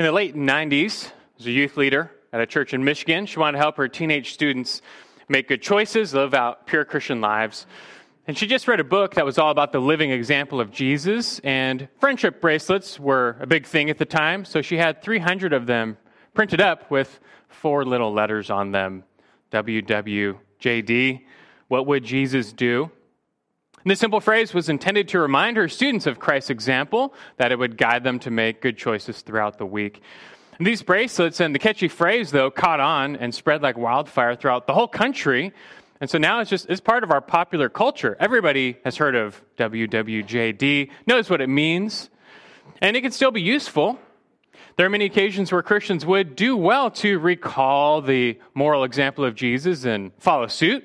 In the late 90s, as a youth leader at a church in Michigan, she wanted to help her teenage students make good choices, live out pure Christian lives. And she just read a book that was all about the living example of Jesus, and friendship bracelets were a big thing at the time, so she had 300 of them printed up with four little letters on them WWJD. What would Jesus do? And this simple phrase was intended to remind her students of Christ's example, that it would guide them to make good choices throughout the week. And these bracelets and the catchy phrase, though, caught on and spread like wildfire throughout the whole country. And so now it's just it's part of our popular culture. Everybody has heard of WWJD, knows what it means, and it can still be useful. There are many occasions where Christians would do well to recall the moral example of Jesus and follow suit.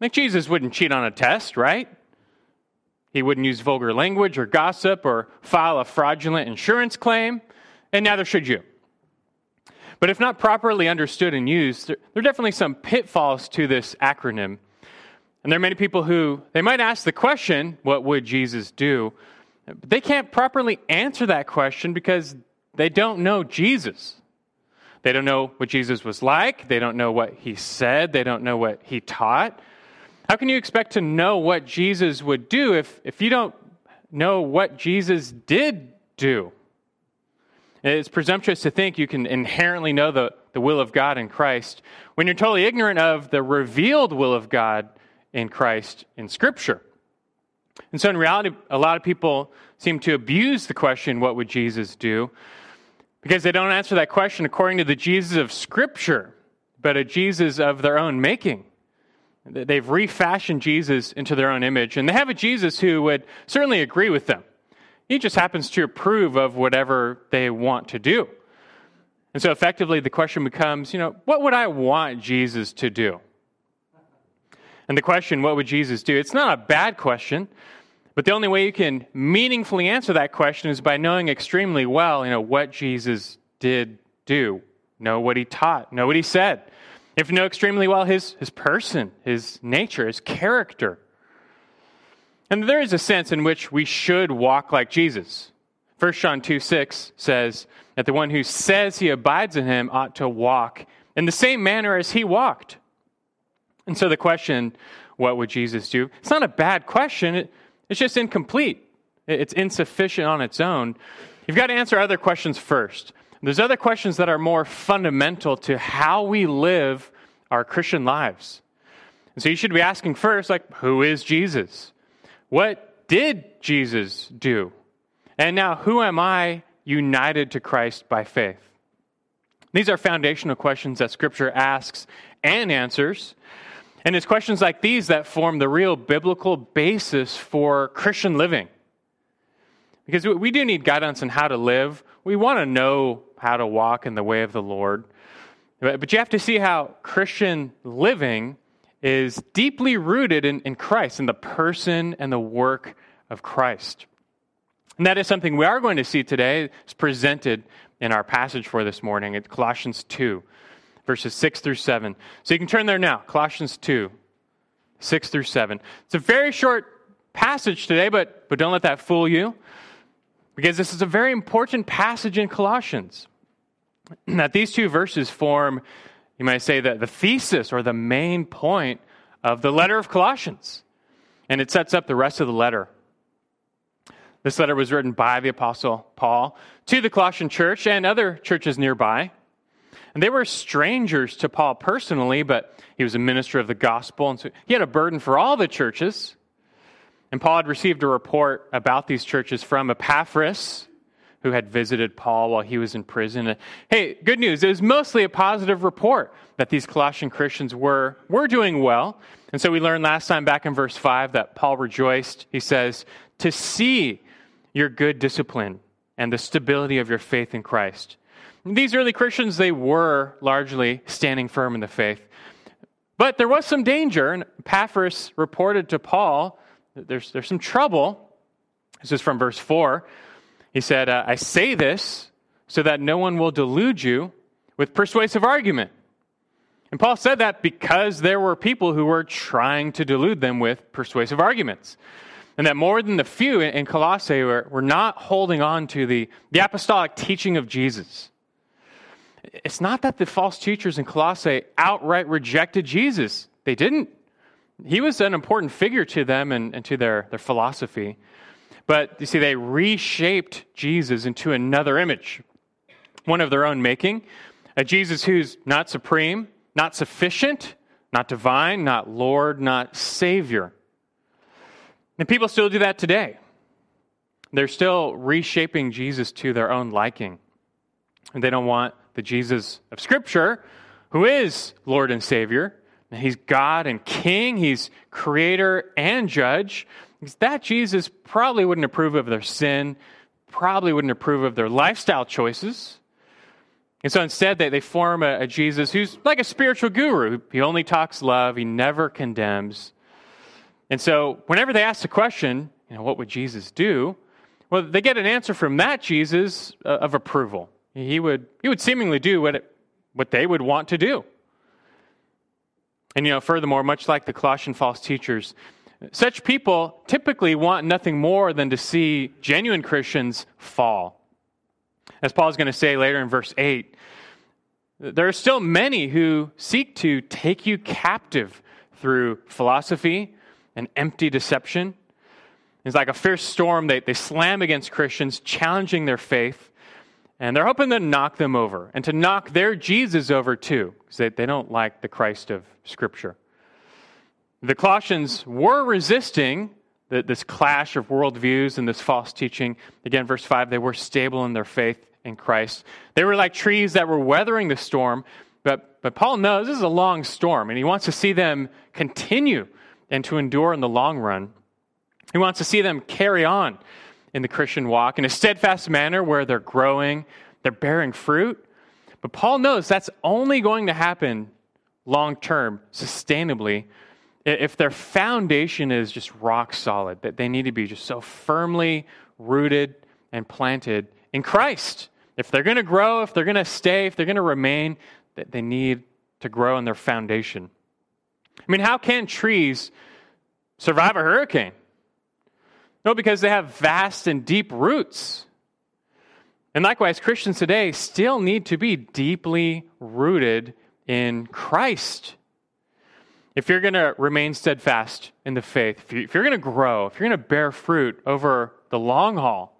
Like Jesus wouldn't cheat on a test, right? He wouldn't use vulgar language or gossip or file a fraudulent insurance claim, and neither should you. But if not properly understood and used, there, are definitely some pitfalls to this acronym. And there are many people who they might ask the question, What would Jesus do? But they can't properly answer that question because they don't know Jesus. They don't know what Jesus was like. They don't know what he said. They don't know what he taught. How can you expect to know what Jesus would do if, if you don't know what Jesus did do? It's presumptuous to think you can inherently know the, the will of God in Christ when you're totally ignorant of the revealed will of God in Christ in Scripture. And so, in reality, a lot of people seem to abuse the question, What would Jesus do? because they don't answer that question according to the Jesus of Scripture, but a Jesus of their own making. They've refashioned Jesus into their own image, and they have a Jesus who would certainly agree with them. He just happens to approve of whatever they want to do. And so effectively, the question becomes, you know, what would I want Jesus to do? And the question, what would Jesus do? It's not a bad question, but the only way you can meaningfully answer that question is by knowing extremely well, you know, what Jesus did do, know what he taught, know what he said. If you know extremely well his, his person, his nature, his character. And there is a sense in which we should walk like Jesus. 1 John 2 6 says that the one who says he abides in him ought to walk in the same manner as he walked. And so the question, what would Jesus do? It's not a bad question, it, it's just incomplete. It's insufficient on its own. You've got to answer other questions first. There's other questions that are more fundamental to how we live our Christian lives. And so you should be asking first, like, who is Jesus? What did Jesus do? And now, who am I united to Christ by faith? These are foundational questions that Scripture asks and answers. And it's questions like these that form the real biblical basis for Christian living. Because we do need guidance on how to live. We want to know how to walk in the way of the Lord. But you have to see how Christian living is deeply rooted in, in Christ, in the person and the work of Christ. And that is something we are going to see today. It's presented in our passage for this morning at Colossians 2, verses 6 through 7. So you can turn there now, Colossians 2, 6 through 7. It's a very short passage today, but, but don't let that fool you, because this is a very important passage in Colossians. that these two verses form, you might say, that the thesis or the main point of the letter of Colossians. And it sets up the rest of the letter. This letter was written by the Apostle Paul to the Colossian church and other churches nearby. And they were strangers to Paul personally, but he was a minister of the gospel, and so he had a burden for all the churches. And Paul had received a report about these churches from Epaphras, who had visited Paul while he was in prison. Hey, good news. It was mostly a positive report that these Colossian Christians were, were doing well. And so we learned last time back in verse 5 that Paul rejoiced. He says, to see your good discipline and the stability of your faith in Christ. These early Christians, they were largely standing firm in the faith. But there was some danger, and Epaphras reported to Paul that there's, there's some trouble. This is from verse 4. He said, uh, I say this so that no one will delude you with persuasive argument. And Paul said that because there were people who were trying to delude them with persuasive arguments. And that more than the few in Colossae were, were not holding on to the, the apostolic teaching of Jesus. It's not that the false teachers in Colossae outright rejected Jesus. They didn't. He was an important figure to them and, and to their, their philosophy. But you see, they reshaped Jesus into another image, one of their own making, a Jesus who's not supreme, not sufficient, not divine, not Lord, not Savior. And people still do that today. They're still reshaping Jesus to their own liking. And they don't want the Jesus of Scripture, who is Lord and Savior. He's God and King, He's Creator and Judge. That Jesus probably wouldn't approve of their sin, probably wouldn't approve of their lifestyle choices. And so instead, they, they form a, a Jesus who's like a spiritual guru. He only talks love, he never condemns. And so, whenever they ask the question, you know, what would Jesus do? Well, they get an answer from that Jesus uh, of approval. He would, he would seemingly do what, it, what they would want to do. And, you know, furthermore, much like the Colossian false teachers, such people typically want nothing more than to see genuine Christians fall. As Paul is going to say later in verse 8, there are still many who seek to take you captive through philosophy and empty deception. It's like a fierce storm. They, they slam against Christians, challenging their faith, and they're hoping to knock them over and to knock their Jesus over too, because they, they don't like the Christ of Scripture. The Colossians were resisting this clash of worldviews and this false teaching. Again, verse 5, they were stable in their faith in Christ. They were like trees that were weathering the storm, but, but Paul knows this is a long storm, and he wants to see them continue and to endure in the long run. He wants to see them carry on in the Christian walk in a steadfast manner where they're growing, they're bearing fruit. But Paul knows that's only going to happen long term, sustainably, if their foundation is just rock solid, that they need to be just so firmly rooted and planted in Christ. If they're going to grow, if they're going to stay, if they're going to remain, that they need to grow in their foundation. I mean, how can trees survive a hurricane? No, because they have vast and deep roots. And likewise, Christians today still need to be deeply rooted in Christ. If you're going to remain steadfast in the faith, if you're going to grow, if you're going to bear fruit over the long haul,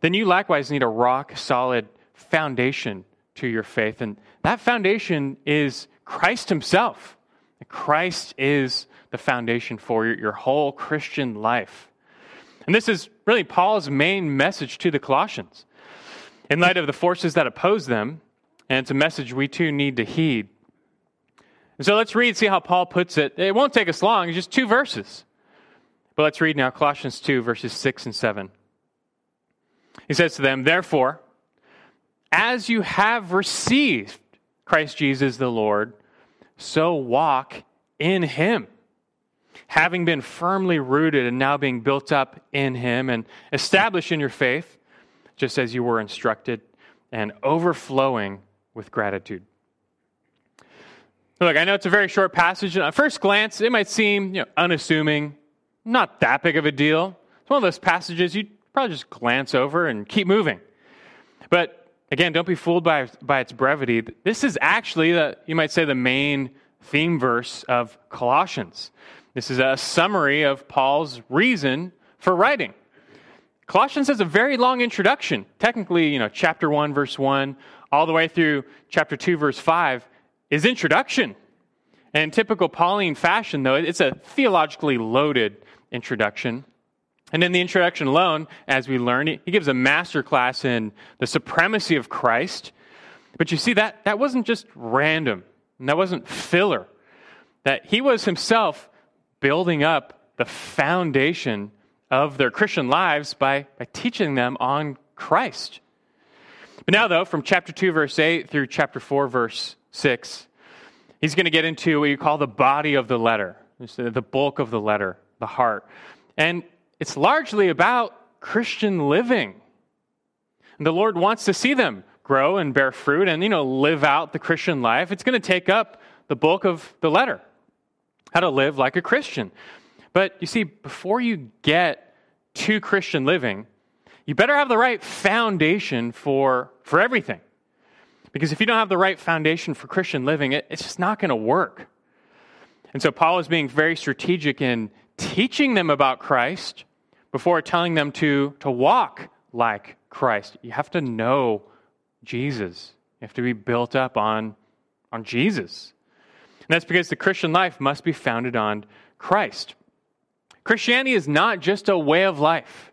then you likewise need a rock solid foundation to your faith. And that foundation is Christ Himself. Christ is the foundation for your, your whole Christian life. And this is really Paul's main message to the Colossians. In light of the forces that oppose them, and it's a message we too need to heed. And so let's read, see how Paul puts it. It won't take us long, it's just two verses. But let's read now Colossians 2, verses 6 and 7. He says to them, Therefore, as you have received Christ Jesus the Lord, so walk in him. Having been firmly rooted and now being built up in him and established in your faith, just as you were instructed, and overflowing with gratitude. Look, I know it's a very short passage, and at first glance, it might seem you know, unassuming, not that big of a deal. It's one of those passages you probably just glance over and keep moving. But again, don't be fooled by, by its brevity. This is actually, the, you might say, the main theme verse of Colossians. This is a summary of Paul's reason for writing. Colossians has a very long introduction. Technically, you know, chapter 1, verse 1, all the way through chapter 2, verse 5 is introduction. And in typical Pauline fashion, though, it's a theologically loaded introduction. And in the introduction alone, as we learn, he gives a master class in the supremacy of Christ. But you see, that, that wasn't just random, and that wasn't filler. That he was himself building up the foundation of their Christian lives by, by teaching them on Christ. But now, though, from chapter 2, verse 8 through chapter 4, verse 6, he's going to get into what you call the body of the letter, the bulk of the letter, the heart. And it's largely about Christian living. And the Lord wants to see them grow and bear fruit and, you know, live out the Christian life. It's going to take up the bulk of the letter how to live like a Christian. But you see, before you get to Christian living, you better have the right foundation for, for everything. Because if you don't have the right foundation for Christian living, it, it's just not going to work. And so Paul is being very strategic in teaching them about Christ before telling them to, to walk like Christ. You have to know Jesus. You have to be built up on, on Jesus. And that's because the Christian life must be founded on Christ. Christianity is not just a way of life,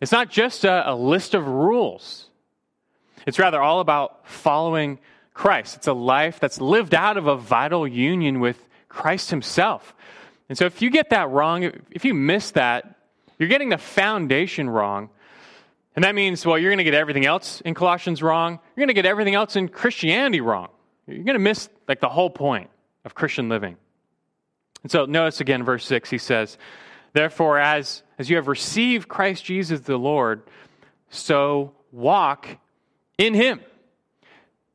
it's not just a, a list of rules. It's rather all about following Christ. It's a life that's lived out of a vital union with Christ Himself. And so if you get that wrong, if you miss that, you're getting the foundation wrong. And that means, well, you're going to get everything else in Colossians wrong. You're going to get everything else in Christianity wrong. You're going to miss like the whole point of Christian living. And so notice again, verse 6, he says, Therefore, as, as you have received Christ Jesus the Lord, so walk in him.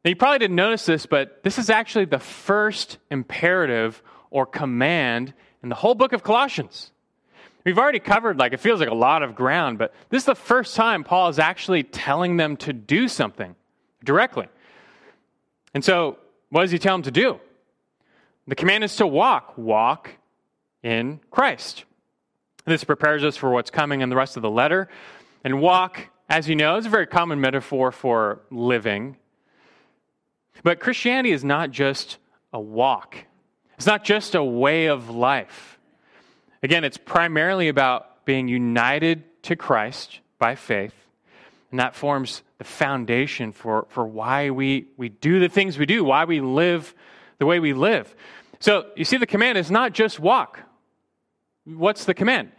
Now, you probably didn't notice this, but this is actually the first imperative or command in the whole book of Colossians. We've already covered, like, it feels like a lot of ground, but this is the first time Paul is actually telling them to do something directly. And so, what does he tell them to do? The command is to walk. Walk in Christ. This prepares us for what's coming in the rest of the letter. And walk, as you know, it's a very common metaphor for living. But Christianity is not just a walk, it's not just a way of life. Again, it's primarily about being united to Christ by faith, and that forms the foundation for, for why we, we do the things we do, why we live the way we live. So you see, the command is not just walk. What's the command?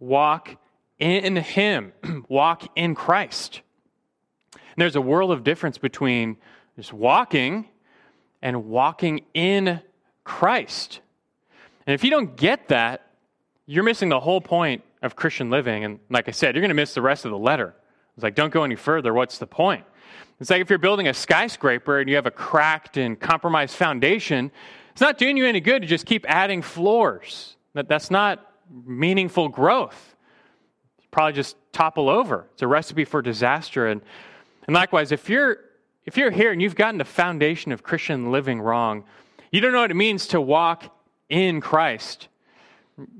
Walk in Him, walk in Christ. And there's a world of difference between just walking and walking in Christ. And if you don't get that, you're missing the whole point of Christian living. And like I said, you're going to miss the rest of the letter. It's like, don't go any further. What's the point? It's like if you're building a skyscraper and you have a cracked and compromised foundation, it's not doing you any good to just keep adding floors. That, that's not meaningful growth. Probably just topple over. It's a recipe for disaster. And, and likewise, if you're, if you're here and you've gotten the foundation of Christian living wrong, you don't know what it means to walk in Christ.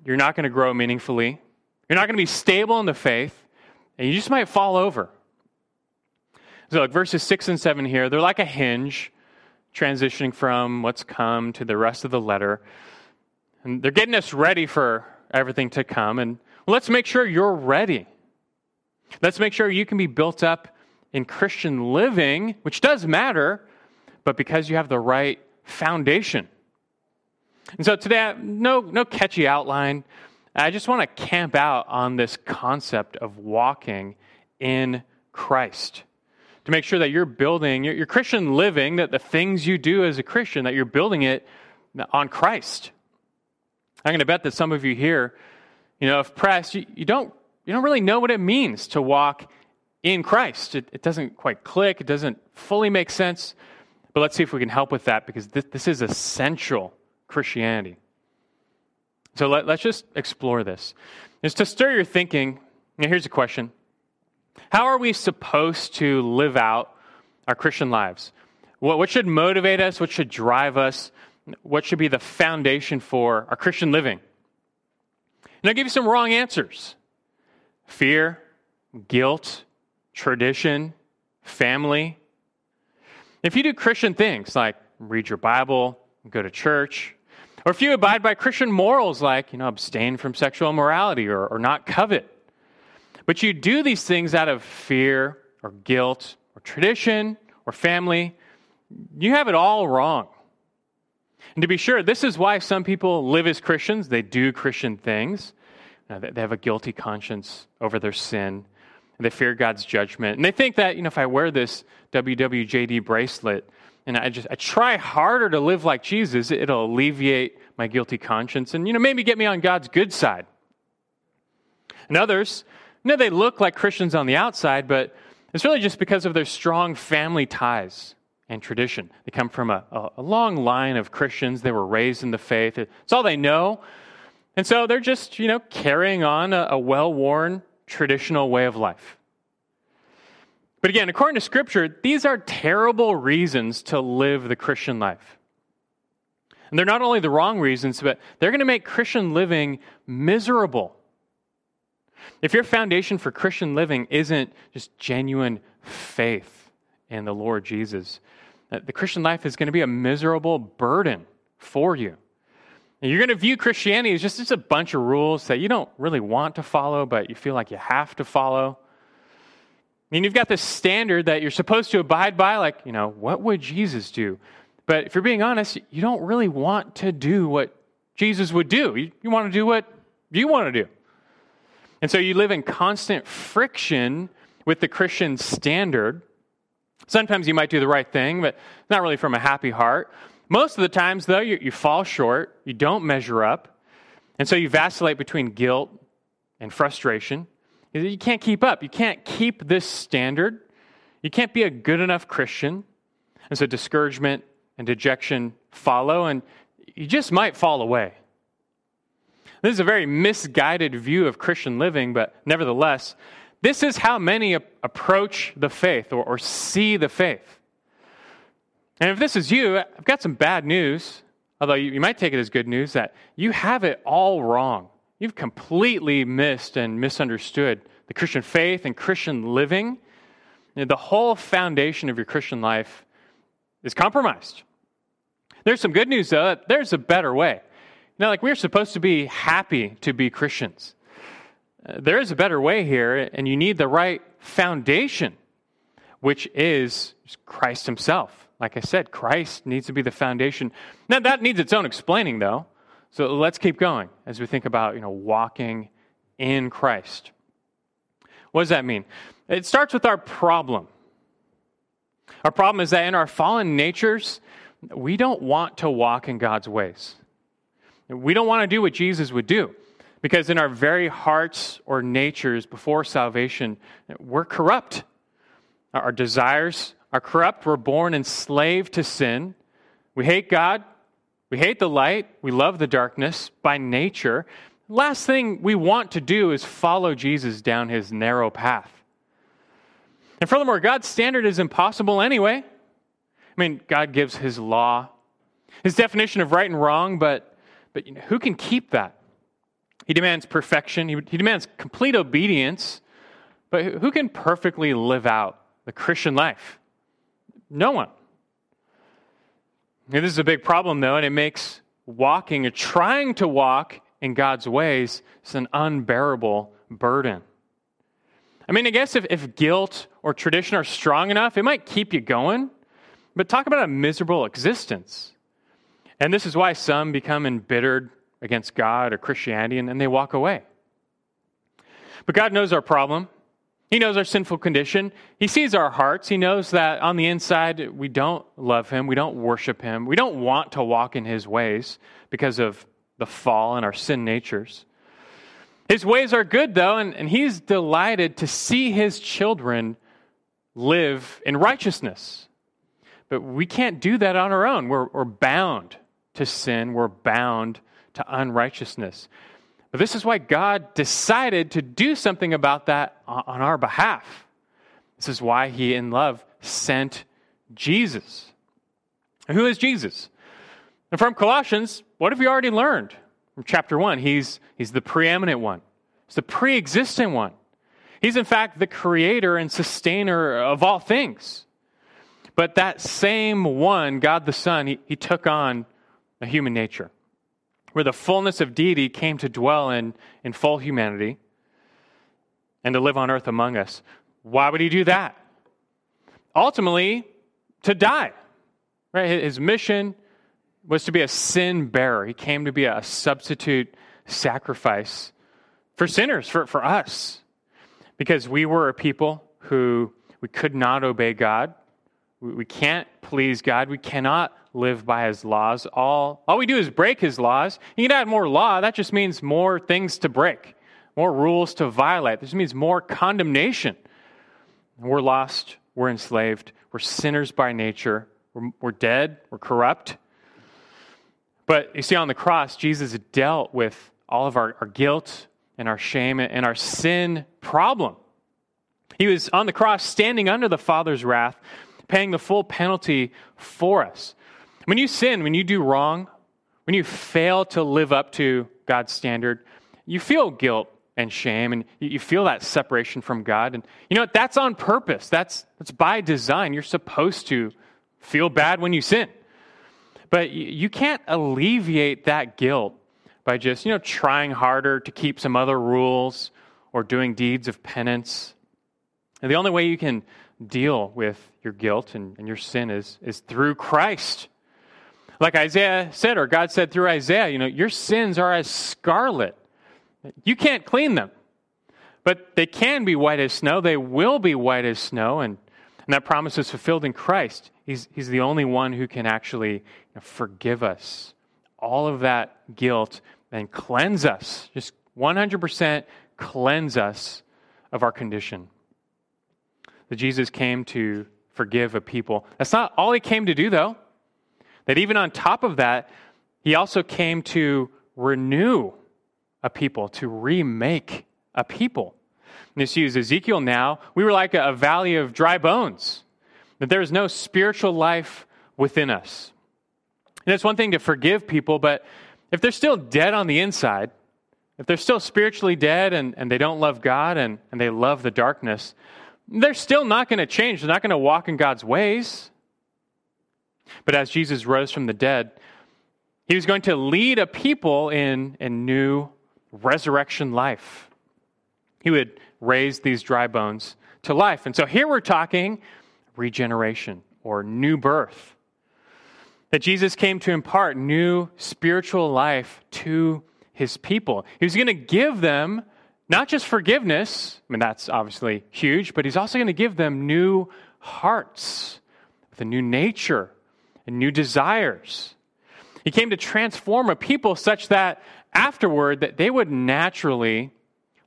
You're not going to grow meaningfully. You're not going to be stable in the faith, and you just might fall over. So, look, verses 6 and 7 here, they're like a hinge transitioning from what's come to the rest of the letter. And they're getting us ready for everything to come. And let's make sure you're ready. Let's make sure you can be built up in Christian living, which does matter, but because you have the right foundation. And so today, no, no catchy outline. I just want to camp out on this concept of walking in Christ to make sure that you're building your, your, Christian living, that the things you do as a Christian, that you're building it on Christ. I'm going to bet that some of you here, you know, if pressed, you, you don't, you don't really know what it means to walk in Christ. It, it doesn't quite click, it doesn't fully make sense. But let's see if we can help with that because this, this is essential Christianity. So let, us just explore this. Just to stir your thinking, here's a question How are we supposed to live out our Christian lives? What, what should motivate us? What should drive us? What should be the foundation for our Christian living? And I'll give you some wrong answers fear, guilt, tradition, family, if you do Christian things like read your Bible, go to church, or if you abide by Christian morals like, you know, abstain from sexual immorality or, or not covet, but you do these things out of fear or guilt or tradition or family, you have it all wrong. And to be sure, this is why some people live as Christians. They do Christian things. Uh, they have a guilty conscience over their sin. And they fear God's judgment. And they think that, you know, if I wear this WWJD bracelet and I just I try harder to live like Jesus, it'll alleviate my guilty conscience and, you know, maybe get me on God's good side. And others, you know, they look like Christians on the outside, but it's really just because of their strong family ties and tradition. They come from a, a, long line of Christians. They were raised in the faith. It's all they know. And so they're just, you know, carrying on a, a well worn traditional way of life. But again, according to Scripture, these are terrible reasons to live the Christian life. And they're not only the wrong reasons, but they're going to make Christian living miserable. If your foundation for Christian living isn't just genuine faith in the Lord Jesus, uh, the Christian life is going to be a miserable burden for you. You're going to view Christianity as just, just a bunch of rules that you don't really want to follow, but you feel like you have to follow. I mean, you've got this standard that you're supposed to abide by, like, you know, what would Jesus do? But if you're being honest, you don't really want to do what Jesus would do. You, you want to do what you want to do. And so you live in constant friction with the Christian standard. Sometimes you might do the right thing, but not really from a happy heart. Most of the times, though, you, you fall short, you don't measure up, and so you vacillate between guilt and frustration. You can't keep up. You can't keep this standard. You can't be a good enough Christian. And so discouragement and dejection follow, and you just might fall away. This is a very misguided view of Christian living, but nevertheless, this is how many approach the faith or, or see the faith. And if this is you, I've got some bad news, although you, you might take it as good news, that you have it all wrong. You've completely missed and misunderstood the Christian faith and Christian living. The whole foundation of your Christian life is compromised. There's some good news, though. There's a better way. You know, like we're supposed to be happy to be Christians. Uh, there is a better way here, and you need the right foundation, which is Christ Himself. Like I said, Christ needs to be the foundation. Now, that needs its own explaining, though. So let's keep going as we think about, you know, walking in Christ. What does that mean? It starts with our problem. Our problem is that in our fallen natures, we don't want to walk in God's ways. We don't want to do what Jesus would do because in our very hearts or natures before salvation, we're corrupt. Our desires are corrupt. We're born enslaved to sin. We hate God. We hate the light. We love the darkness by nature. Last thing we want to do is follow Jesus down his narrow path. And furthermore, God's standard is impossible anyway. I mean, God gives his law, his definition of right and wrong, but, but you know, who can keep that? He demands perfection, he, he demands complete obedience, but who can perfectly live out the Christian life? No one. And this is a big problem, though, and it makes walking or trying to walk in God's ways is an unbearable burden. I mean, I guess if, if guilt or tradition are strong enough, it might keep you going, but talk about a miserable existence. And this is why some become embittered against God or Christianity and, and they walk away. But God knows our problem. He knows our sinful condition. He sees our hearts. He knows that on the inside, we don't love Him. We don't worship Him. We don't want to walk in His ways because of the fall and our sin natures. His ways are good, though, and, and He's delighted to see His children live in righteousness. But we can't do that on our own. We're, we're bound to sin, we're bound to unrighteousness. This is why God decided to do something about that on our behalf. This is why He, in love, sent Jesus. And who is Jesus? And from Colossians, what have you already learned? From chapter 1, he's, he's the preeminent one, he's the pre existent one. He's, in fact, the creator and sustainer of all things. But that same one, God the Son, he, he took on a human nature where the fullness of deity came to dwell in, in full humanity and to live on earth among us. Why would he do that? Ultimately, to die. Right? His mission was to be a sin bearer. He came to be a substitute sacrifice for sinners, for, for us. Because we were a people who we could not obey God. We, we can't please God. We cannot live by his laws. All, all we do is break his laws. You can add more law, that just means more things to break, more rules to violate. This means more condemnation. We're lost, we're enslaved, we're sinners by nature, we're, we're dead, we're corrupt. But you see, on the cross, Jesus dealt with all of our, our guilt and our shame and our sin problem. He was on the cross, standing under the Father's wrath, paying the full penalty for us. When you sin, when you do wrong, when you fail to live up to God's standard, you feel guilt and shame and you feel that separation from God. And you know what? That's on purpose. That's, that's by design. You're supposed to feel bad when you sin. But you can't alleviate that guilt by just, you know, trying harder to keep some other rules or doing deeds of penance. And the only way you can deal with your guilt and, and your sin is, is through Christ. Like Isaiah said, or God said through Isaiah, you know, your sins are as scarlet. You can't clean them, but they can be white as snow. They will be white as snow, and, and that promise is fulfilled in Christ. He's, he's the only one who can actually forgive us all of that guilt and cleanse us, just 100% cleanse us of our condition. That Jesus came to forgive a people. That's not all he came to do, though. That even on top of that, he also came to renew a people, to remake a people. And this use Ezekiel now, we were like a, valley of dry bones, that there is no spiritual life within us. And it's one thing to forgive people, but if they're still dead on the inside, if they're still spiritually dead and, and they don't love God and, and they love the darkness, they're still not going to change. They're not going to walk in God's ways. But as Jesus rose from the dead, he was going to lead a people in, a new resurrection life. He would raise these dry bones to life. And so here we're talking regeneration or new birth. That Jesus came to impart new spiritual life to his people. He was going to give them not just forgiveness, I mean, that's obviously huge, but he's also going to give them new hearts a new nature and new desires. He came to transform a people such that afterward that they would naturally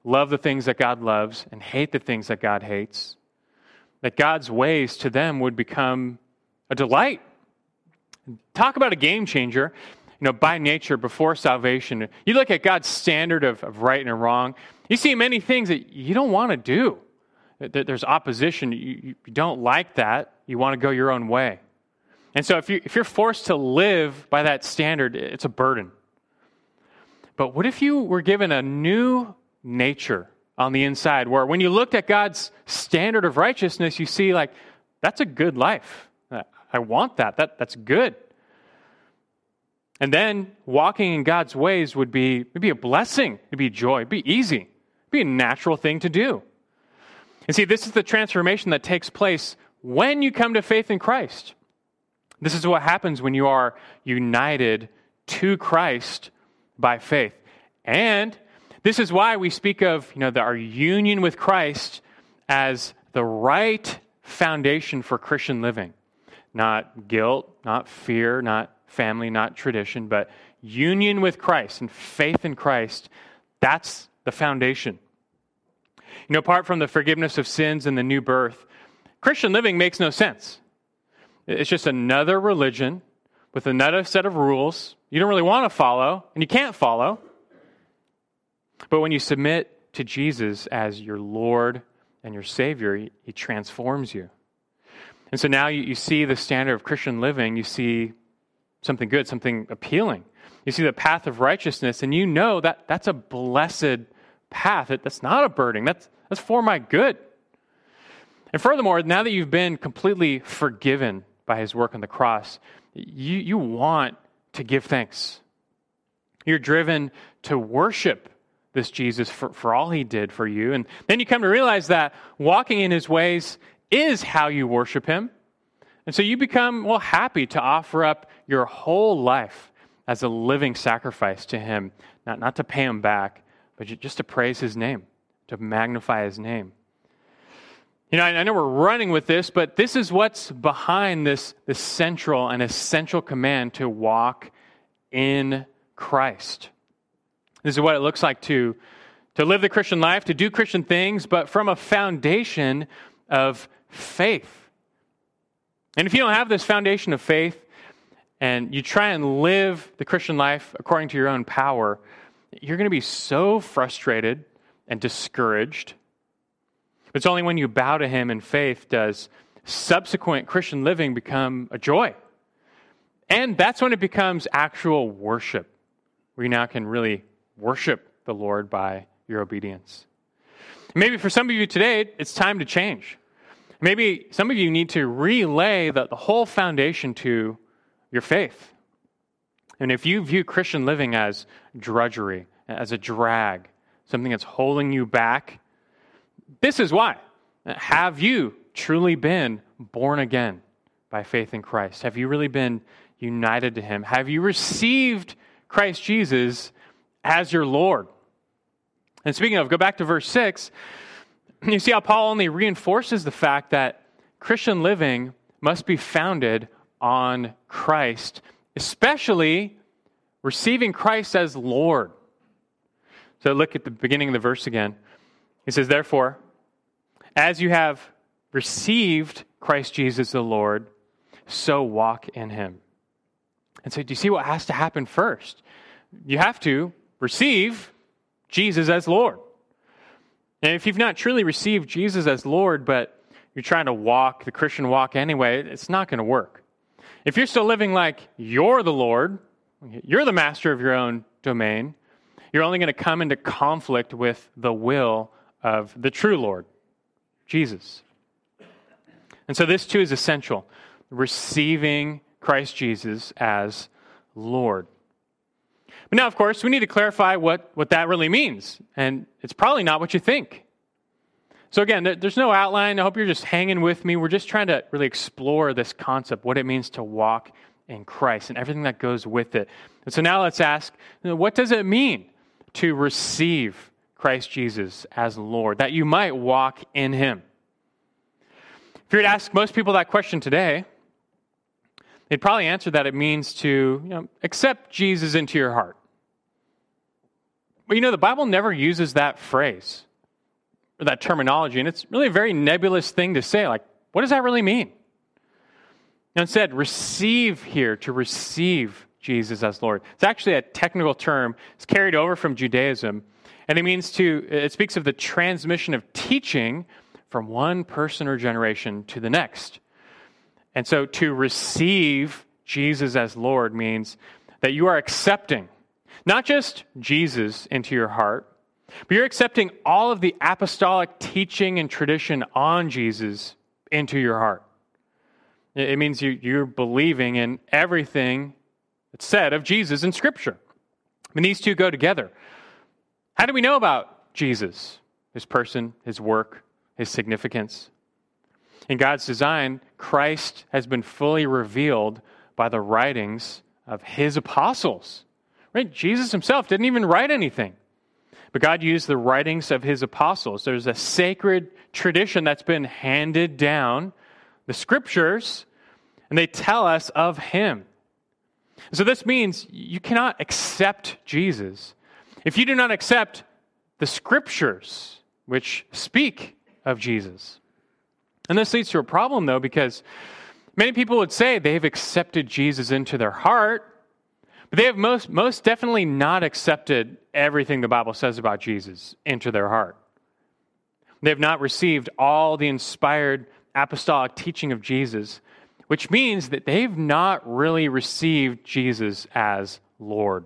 love the things that God loves and hate the things that God hates. That God's ways to them would become a delight. Talk about a game changer. You know, by nature, before salvation, you look at God's standard of, of right and wrong, you see many things that you don't want to do. There's opposition. You, you don't like that. You want to go your own way. And so if, you, if you're forced to live by that standard, it's a burden. But what if you were given a new nature on the inside where when you looked at God's standard of righteousness, you see, like, that's a good life. I want that. that that's good. And then walking in God's ways would be, would be a blessing, it'd be joy, it'd be easy, it'd be a natural thing to do. And see, this is the transformation that takes place when you come to faith in Christ. This is what happens when you are united to Christ by faith. And this is why we speak of you know, the, our union with Christ as the right foundation for Christian living. Not guilt, not fear, not family, not tradition, but union with Christ and faith in Christ. That's the foundation. You know, apart from the forgiveness of sins and the new birth, Christian living makes no sense. It's just another religion with another set of rules you don't really want to follow and you can't follow. But when you submit to Jesus as your Lord and your Savior, He, transforms you. And so now you, you see the standard of Christian living, you see something good, something appealing. You see the path of righteousness, and you know that that's a blessed path. that's not a burden, that's, that's for my good. And furthermore, now that you've been completely forgiven by his work on the cross, you, you want to give thanks. You're driven to worship this Jesus for, for all he did for you. And then you come to realize that walking in his ways is how you worship him. And so you become, well, happy to offer up your whole life as a living sacrifice to him, not, not to pay him back, but just to praise his name, to magnify his name. You know, I know we're running with this, but this is what's behind this, this central and essential command to walk in Christ. This is what it looks like to, to live the Christian life, to do Christian things, but from a foundation of faith. And if you don't have this foundation of faith and you try and live the Christian life according to your own power, you're going to be so frustrated and discouraged It's only when you bow to Him in faith does subsequent Christian living become a joy. And that's when it becomes actual worship, where you now can really worship the Lord by your obedience. Maybe for some of you today, it's time to change. Maybe some of you need to relay the, the whole foundation to your faith. And if you view Christian living as drudgery, as a drag, something that's holding you back, this is why. Have you truly been born again by faith in Christ? Have you really been united to Him? Have you received Christ Jesus as your Lord? And speaking of, go back to verse 6. You see how Paul only reinforces the fact that Christian living must be founded on Christ, especially receiving Christ as Lord. So look at the beginning of the verse again. He says, Therefore, as you have received Christ Jesus the Lord, so walk in him. And so, do you see what has to happen first? You have to receive Jesus as Lord. And if you've not truly received Jesus as Lord, but you're trying to walk the Christian walk anyway, it's not going to work. If you're still living like you're the Lord, you're the master of your own domain, you're only going to come into conflict with the will of the true Lord, Jesus. And so this too is essential receiving Christ Jesus as Lord. But now, of course, we need to clarify what, what that really means. And it's probably not what you think. So, again, there's no outline. I hope you're just hanging with me. We're just trying to really explore this concept, what it means to walk in Christ and everything that goes with it. And so now let's ask what does it mean to receive Christ Jesus as Lord, that you might walk in Him? If you were to ask most people that question today, they'd probably answer that it means to you know, accept Jesus into your heart. But you know, the Bible never uses that phrase or that terminology, and it's really a very nebulous thing to say. Like, what does that really mean? Instead, receive here, to receive Jesus as Lord. It's actually a technical term. It's carried over from Judaism, and it means to, it speaks of the transmission of teaching from one person or generation to the next. And so to receive Jesus as Lord means that you are accepting not just Jesus into your heart, but you're accepting all of the apostolic teaching and tradition on Jesus into your heart. It means you, you're believing in everything that's said of Jesus in Scripture. And these two go together. How do we know about Jesus, his person, his work, his significance? In God's design, Christ has been fully revealed by the writings of his apostles. Right? Jesus himself didn't even write anything. But God used the writings of his apostles. There's a sacred tradition that's been handed down, the scriptures, and they tell us of him. So this means you cannot accept Jesus if you do not accept the scriptures which speak of Jesus. And this leads to a problem, though, because many people would say they've accepted Jesus into their heart, but they have most, most definitely not accepted everything the Bible says about Jesus into their heart. They have not received all the inspired apostolic teaching of Jesus, which means that they've not really received Jesus as Lord.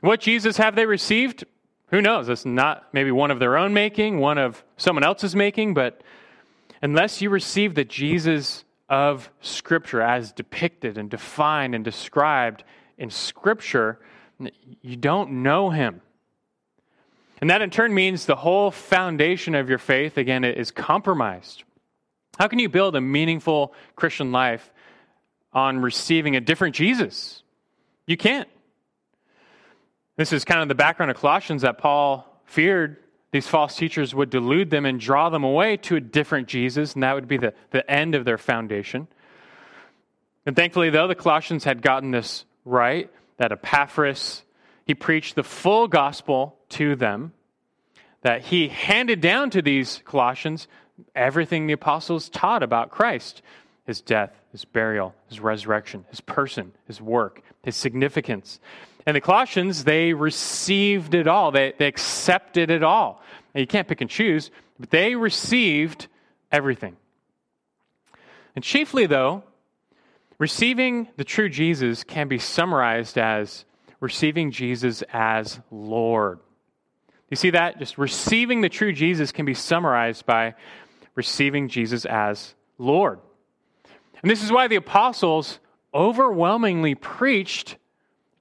What Jesus have they received? Who knows? It's not maybe one of their own making, one of someone else's making, but unless you receive the Jesus of Scripture as depicted and defined and described in Scripture, you don't know him. And that in turn means the whole foundation of your faith, again, is compromised. How can you build a meaningful Christian life on receiving a different Jesus? You can't. This is kind of the background of Colossians that Paul feared these false teachers would delude them and draw them away to a different Jesus, and that would be the, the end of their foundation. And thankfully, though, the Colossians had gotten this right? That Epaphras, he preached the full gospel to them, that he handed down to these Colossians everything the apostles taught about Christ his death, his burial, his resurrection, his person, his work, his significance. And the Colossians, they received it all, they, they accepted it all. Now, you can't pick and choose, But they received everything. And chiefly, though, receiving the true Jesus can be summarized as receiving Jesus as Lord. You see that? Just receiving the true Jesus can be summarized by receiving Jesus as Lord. And this is why the apostles overwhelmingly preached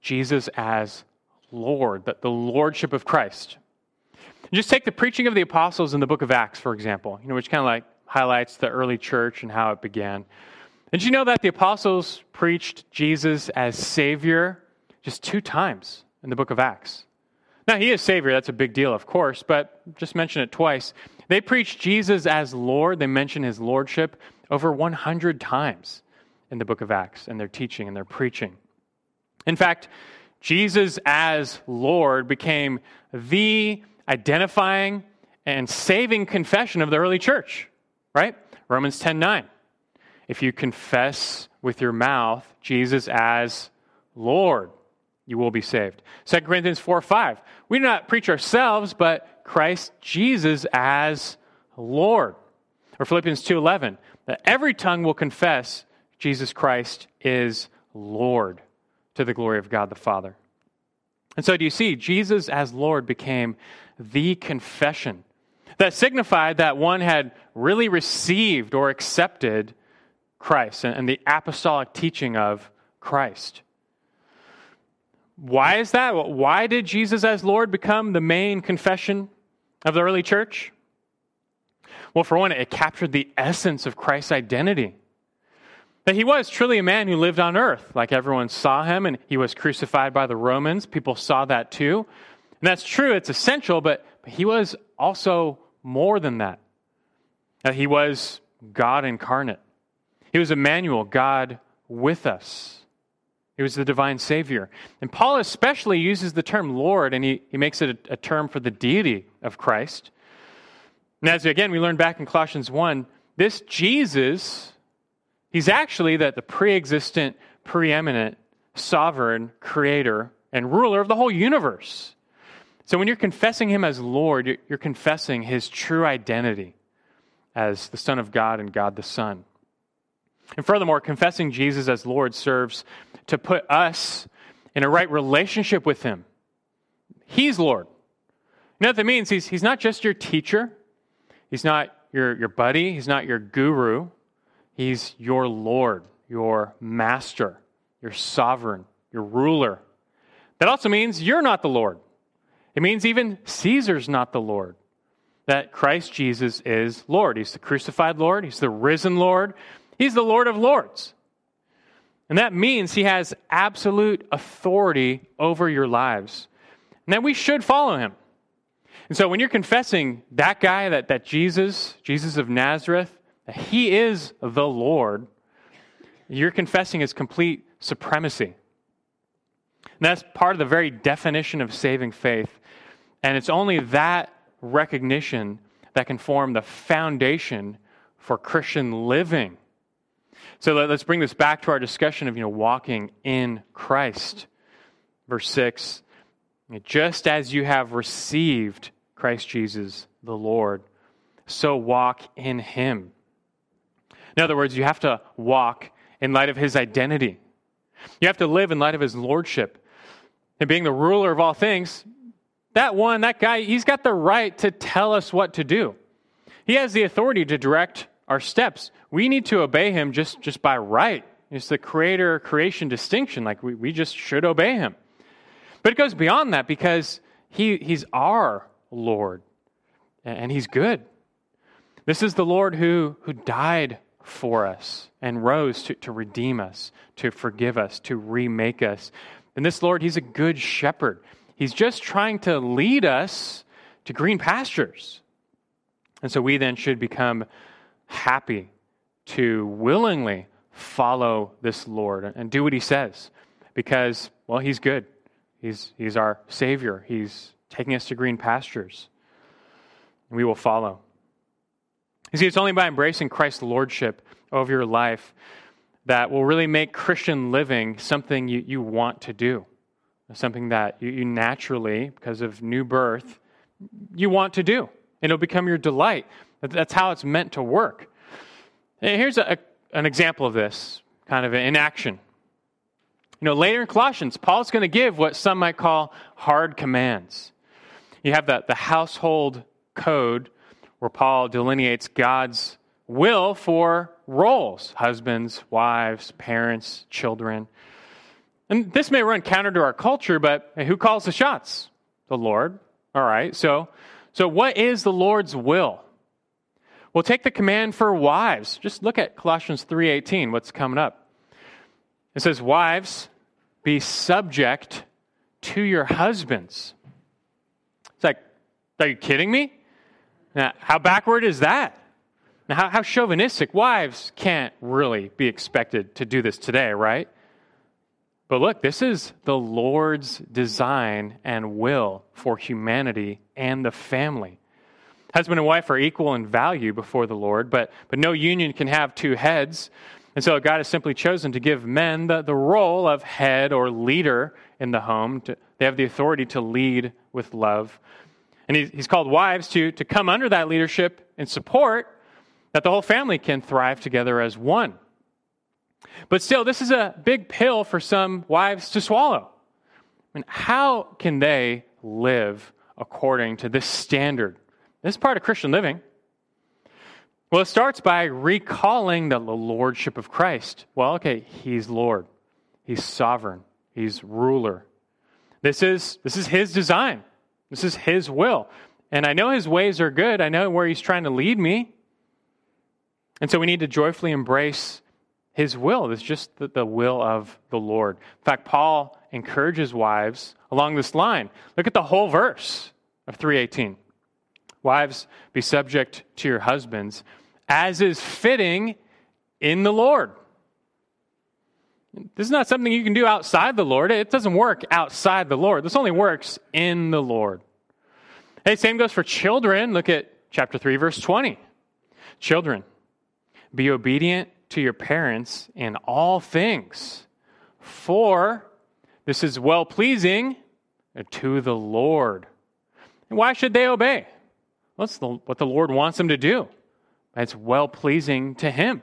Jesus as Lord, that the lordship of Christ. just take the preaching of the apostles in the book of Acts, for example, you know, which kind of like highlights the early church and how it began. Did you know that the apostles preached Jesus as Savior just two times in the book of Acts? Now, he is Savior. That's a big deal, of course, but just mention it twice. They preached Jesus as Lord. They mention his lordship over 100 times in the book of Acts in their teaching and their preaching. In fact, Jesus as Lord became the identifying and saving confession of the early church, right? Romans 10 9. If you confess with your mouth Jesus as Lord, you will be saved. 2 Corinthians 4 5. We do not preach ourselves, but Christ Jesus as Lord. Or Philippians 2 11. That every tongue will confess Jesus Christ is Lord to the glory of God the Father. And so, do you see, Jesus as Lord became the confession that signified that one had really received or accepted Christ and the apostolic teaching of Christ. Why is that? Why did Jesus as Lord become the main confession of the early church? Well, for one, it captured the essence of Christ's identity. That he was truly a man who lived on earth, like everyone saw him, and he was crucified by the Romans. People saw that too. And that's true, it's essential, but, but he was also more than that. That he was God incarnate. He was Emmanuel, God with us. He was the divine Savior. And Paul especially uses the term Lord, and he, he makes it a, a term for the deity of Christ. And as again, we learned back in Colossians 1, this Jesus, he's actually that the pre existent, preeminent, sovereign creator and ruler of the whole universe. So when you're confessing him as Lord, you're, confessing his true identity as the Son of God and God the Son. And furthermore, confessing Jesus as Lord serves to put us in a right relationship with Him. He's Lord. You know what that means? He's, he's not just your teacher, He's not your, your buddy, He's not your guru. He's your Lord, your master, your sovereign, your ruler. That also means you're not the Lord. It means even Caesar's not the Lord. That Christ Jesus is Lord. He's the crucified Lord, He's the risen Lord, He's the Lord of Lords. And that means he has absolute authority over your lives. And that we should follow him. And so when you're confessing that guy, that, that Jesus, Jesus of Nazareth, he is the Lord, you're confessing his complete supremacy. And that's part of the very definition of saving faith. And it's only that recognition that can form the foundation for Christian living. So let's bring this back to our discussion of you know walking in Christ. Verse 6 Just as you have received Christ Jesus the Lord, so walk in him. In other words, you have to walk in light of his identity. You have to live in light of his lordship. And being the ruler of all things, that one, that guy, he's got the right to tell us what to do. He has the authority to direct our steps. We need to obey him just, just by right. It's the creator creation distinction. Like we, we just should obey him. But it goes beyond that because he, he's our Lord and he's good. This is the Lord who, who died for us and rose to, to redeem us, to forgive us, to remake us. And this Lord, he's a good shepherd. He's just trying to lead us to green pastures. And so we then should become happy to willingly follow this Lord and do what he says because, well, he's good. He's, he's our Savior. He's taking us to green pastures. We will follow. You see, it's only by embracing Christ's Lordship over your life that will really make Christian living something you, you want to do, something that you, you naturally, because of new birth, you want to do. and it'll become your delight. That's how it's meant to work. And here's a, an example of this, kind of in action. You know, later in Colossians, Paul's going to give what some might call hard commands. You have the, the household code where Paul delineates God's will for roles husbands, wives, parents, children. And this may run counter to our culture, but who calls the shots? The Lord. All right. So, so what is the Lord's will? Well, take the command for wives. Just look at Colossians 3:18, what's coming up. It says, "Wives, be subject to your husbands." It's like, are you kidding me? Now, how backward is that? Now, how, how chauvinistic. Wives can't really be expected to do this today, right? But look, this is the Lord's design and will for humanity and the family. Husband and wife are equal in value before the Lord, but, but no union can have two heads. And so God has simply chosen to give men the, the role of head or leader in the home. To, they have the authority to lead with love. And he's, he's called wives to, to come under that leadership and support that the whole family can thrive together as one. But still, this is a big pill for some wives to swallow. I mean, how can they live according to this standard? This is part of Christian living. Well, it starts by recalling the lordship of Christ. Well, okay, he's Lord. He's sovereign. He's ruler. This is, this is his design. This is his will. And I know his ways are good. I know where he's trying to lead me. And so we need to joyfully embrace his will. It's just the, the will of the Lord. In fact, Paul encourages wives along this line. Look at the whole verse of 318. Wives, be subject to your husbands, as is fitting in the Lord. This is not something you can do outside the Lord. It doesn't work outside the Lord. This only works in the Lord. Hey, same goes for children. Look at chapter 3, verse 20. Children, be obedient to your parents in all things, for this is well pleasing to the Lord. And why should they obey? Well, that's the, what the Lord wants them to do. It's well pleasing to Him.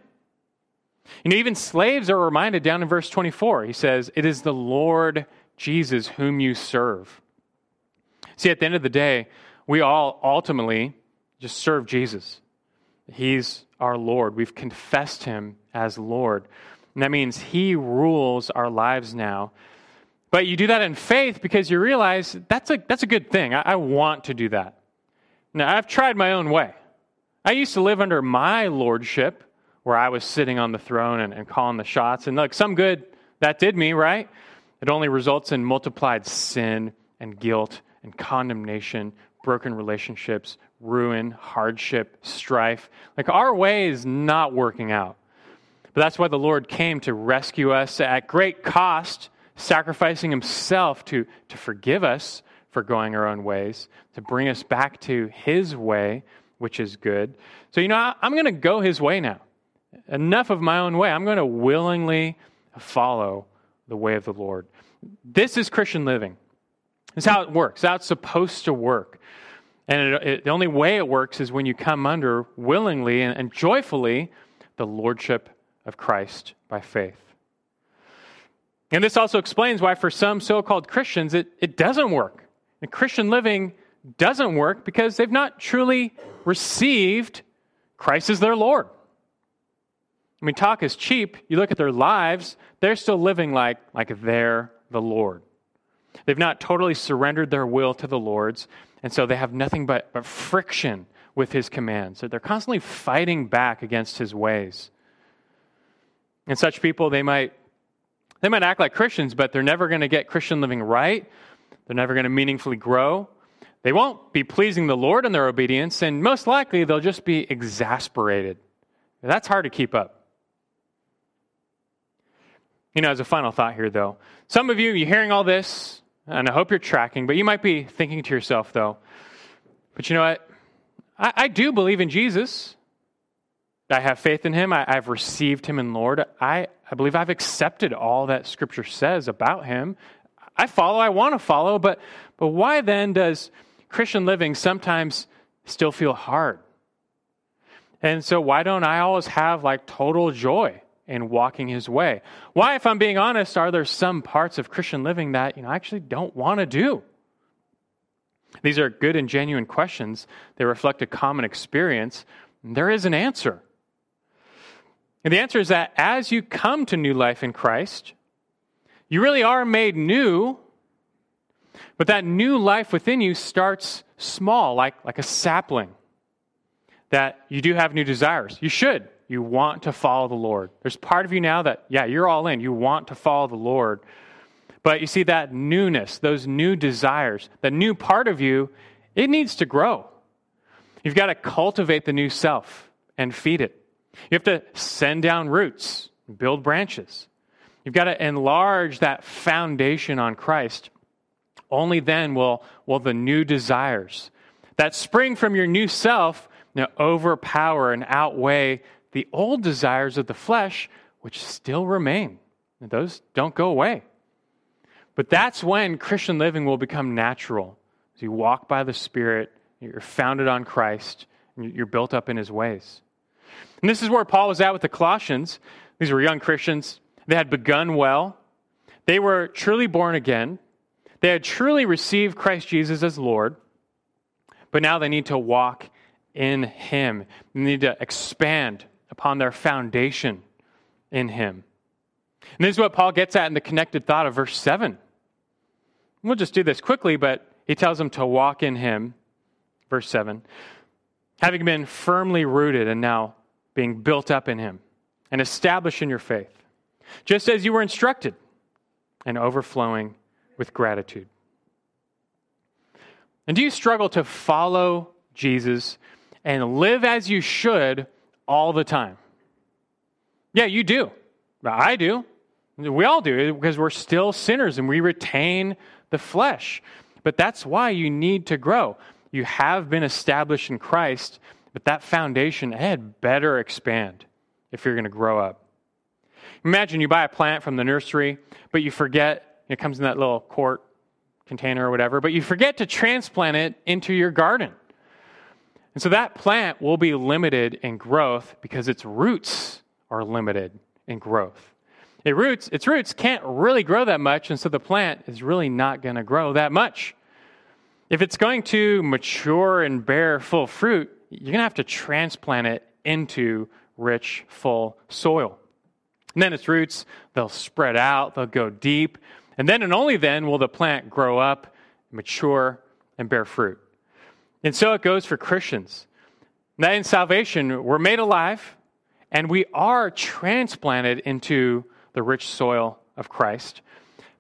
You know, even slaves are reminded down in verse 24. He says, It is the Lord Jesus whom you serve. See, at the end of the day, we all ultimately just serve Jesus. He's our Lord. We've confessed him as Lord. And that means he rules our lives now. But you do that in faith because you realize that's a, that's a good thing. I, I want to do that. Now, I've tried my own way. I used to live under my lordship where I was sitting on the throne and, and calling the shots. And look, some good that did me, right? It only results in multiplied sin and guilt and condemnation, broken relationships, ruin, hardship, strife. Like our way is not working out. But that's why the Lord came to rescue us at great cost, sacrificing himself to, to forgive us for going our own ways, to bring us back to his way, which is good. So, you know, I'm going to go his way now. Enough of my own way. I'm going to willingly follow the way of the Lord. This is Christian living. This is how it works. How it's supposed to work. And it, it, the only way it works is when you come under willingly and, and joyfully the lordship of Christ by faith. And this also explains why, for some so called Christians, it, it doesn't work. And Christian living doesn't work because they've not truly received Christ as their Lord. I mean, talk is cheap. You look at their lives, they're still living like, like they're the Lord. They've not totally surrendered their will to the Lord's, and so they have nothing but, but friction with his commands. So they're constantly fighting back against his ways. And such people, they might, they might act like Christians, but they're never going to get Christian living right. They're never going to meaningfully grow. They won't be pleasing the Lord in their obedience, and most likely they'll just be exasperated. That's hard to keep up. You know, as a final thought here, though, some of you, you're hearing all this, and I hope you're tracking, but you might be thinking to yourself, though, but you know what? I, I do believe in Jesus. I have faith in him. I, have received him in Lord. I, I believe I've accepted all that Scripture says about him. I follow, I want to follow, but, but why then does Christian living sometimes still feel hard. And so, why don't I always have like total joy in walking his way? Why, if I'm being honest, are there some parts of Christian living that you know, I actually don't want to do? These are good and genuine questions. They reflect a common experience. There is an answer. And the answer is that as you come to new life in Christ, you really are made new, but that new life within you starts small, like, like a sapling. That you do have new desires. You should. You want to follow the Lord. There's part of you now that, yeah, you're all in. You want to follow the Lord. But you see, that newness, those new desires, the new part of you, it needs to grow. You've got to cultivate the new self and feed it. You have to send down roots, build branches. You've got to enlarge that foundation on Christ. Only then will, will the new desires that spring from your new self you know, overpower and outweigh the old desires of the flesh, which still remain. And those don't go away. But that's when Christian living will become natural. As you walk by the Spirit, you're founded on Christ, and you're built up in his ways. And this is where Paul was at with the Colossians. These were young Christians. They had begun well. They were truly born again. They had truly received Christ Jesus as Lord. But now they need to walk in him. They need to expand upon their foundation in him. And this is what Paul gets at in the connected thought of verse 7. We'll just do this quickly, but he tells them to walk in him. Verse 7 having been firmly rooted and now being built up in him and established in your faith, just as you were instructed, and overflowing with gratitude. And do you struggle to follow Jesus and live as you should all the time? Yeah, you do. I do. We all do because we're still sinners and we retain the flesh. But that's why you need to grow. You have been established in Christ, but that foundation had better expand if you're going to grow up. Imagine you buy a plant from the nursery, but you forget, it comes in that little quart container or whatever, but you forget to transplant it into your garden. And so that plant will be limited in growth because its roots are limited in growth. It roots, its roots can't really grow that much, and so the plant is really not going to grow that much. If it's going to mature and bear full fruit, you're going to have to transplant it into rich, full soil. And then its roots, they'll spread out, they'll go deep, and then and only then will the plant grow up, mature, and bear fruit. And so it goes for Christians. Now, in salvation, we're made alive, and we are transplanted into the rich soil of Christ.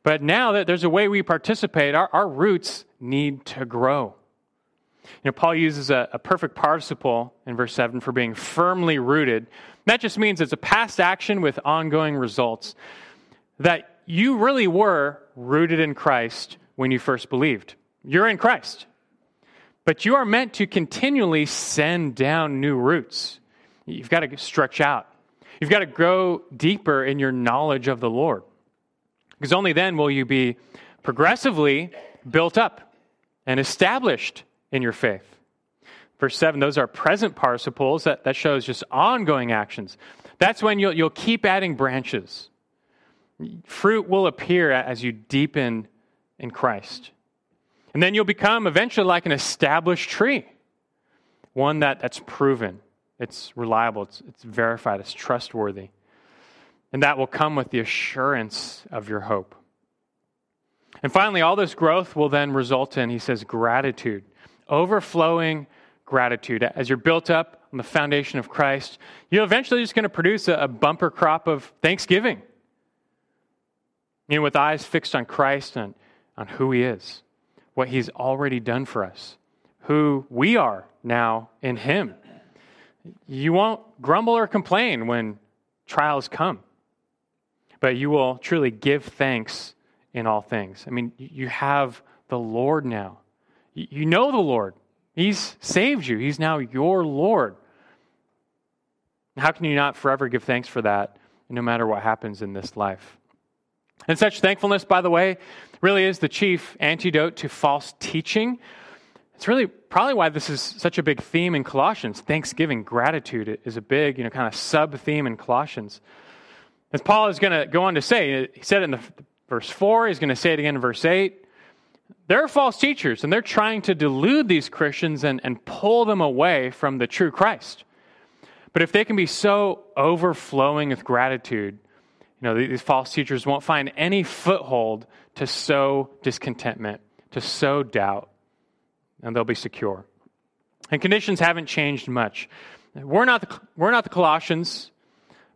But now that there's a way we participate, our, our roots need to grow. You know, Paul uses a, a, perfect participle in verse 7 for being firmly rooted. That just means it's a past action with ongoing results. That you really were rooted in Christ when you first believed. You're in Christ. But you are meant to continually send down new roots. You've got to stretch out. You've got to grow deeper in your knowledge of the Lord. Because only then will you be progressively built up and established in your faith. Verse 7, those are present participles. That, that shows just ongoing actions. That's when you'll, you'll keep adding branches. Fruit will appear as you deepen in Christ. And then you'll become eventually like an established tree, one that, that's proven it's reliable, it's, it's verified, it's trustworthy. And that will come with the assurance of your hope. And finally, all this growth will then result in, he says, gratitude, overflowing gratitude. As you're built up on the foundation of Christ, you're eventually just going to produce a, a bumper crop of thanksgiving. You know, with eyes fixed on Christ and on who he is, what he's already done for us, who we are now in him. You won't grumble or complain when trials come, but you will truly give thanks in all things. I mean, you have the Lord now. You know the Lord. He's saved you, He's now your Lord. How can you not forever give thanks for that, no matter what happens in this life? And such thankfulness, by the way, really is the chief antidote to false teaching It's really probably why this is such a big theme in Colossians. Thanksgiving, gratitude is a big, you know, kind of sub theme in Colossians. As Paul is going to go on to say, he said it in the verse 4, he's going to say it again in verse 8. There are false teachers, and they're trying to delude these Christians and, and pull them away from the true Christ. But if they can be so overflowing with gratitude, you know, these false teachers won't find any foothold to sow discontentment, to sow doubt, and they'll be secure. And conditions haven't changed much. We're not the, we're not the Colossians,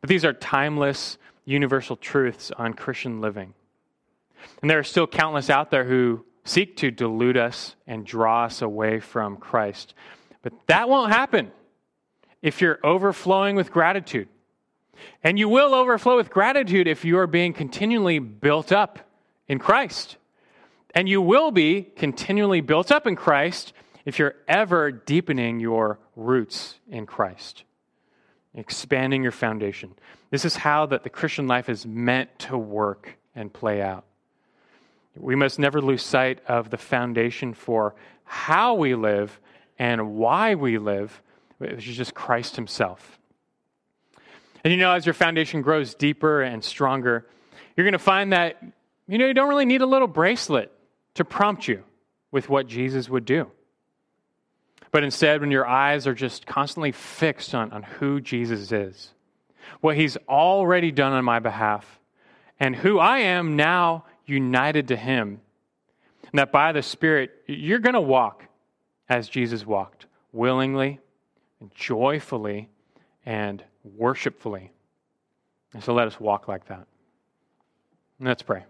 but these are timeless, universal truths on Christian living. And there are still countless out there who seek to delude us and draw us away from Christ. But that won't happen if you're overflowing with gratitude. And you will overflow with gratitude if you are being continually built up in Christ. And you will be continually built up in Christ if you're ever deepening your roots in Christ, expanding your foundation. This is how that the Christian life is meant to work and play out. We must never lose sight of the foundation for how we live and why we live, which is just Christ Himself. And you know, as your foundation grows deeper and stronger, you're going to find that, you know, you don't really need a little bracelet to prompt you with what Jesus would do. But instead, when your eyes are just constantly fixed on, on who Jesus is, what he's already done on my behalf, and who I am now united to him, and that by the Spirit, you're going to walk as Jesus walked, willingly and joyfully and worshipfully. And so let us walk like that. Let's pray.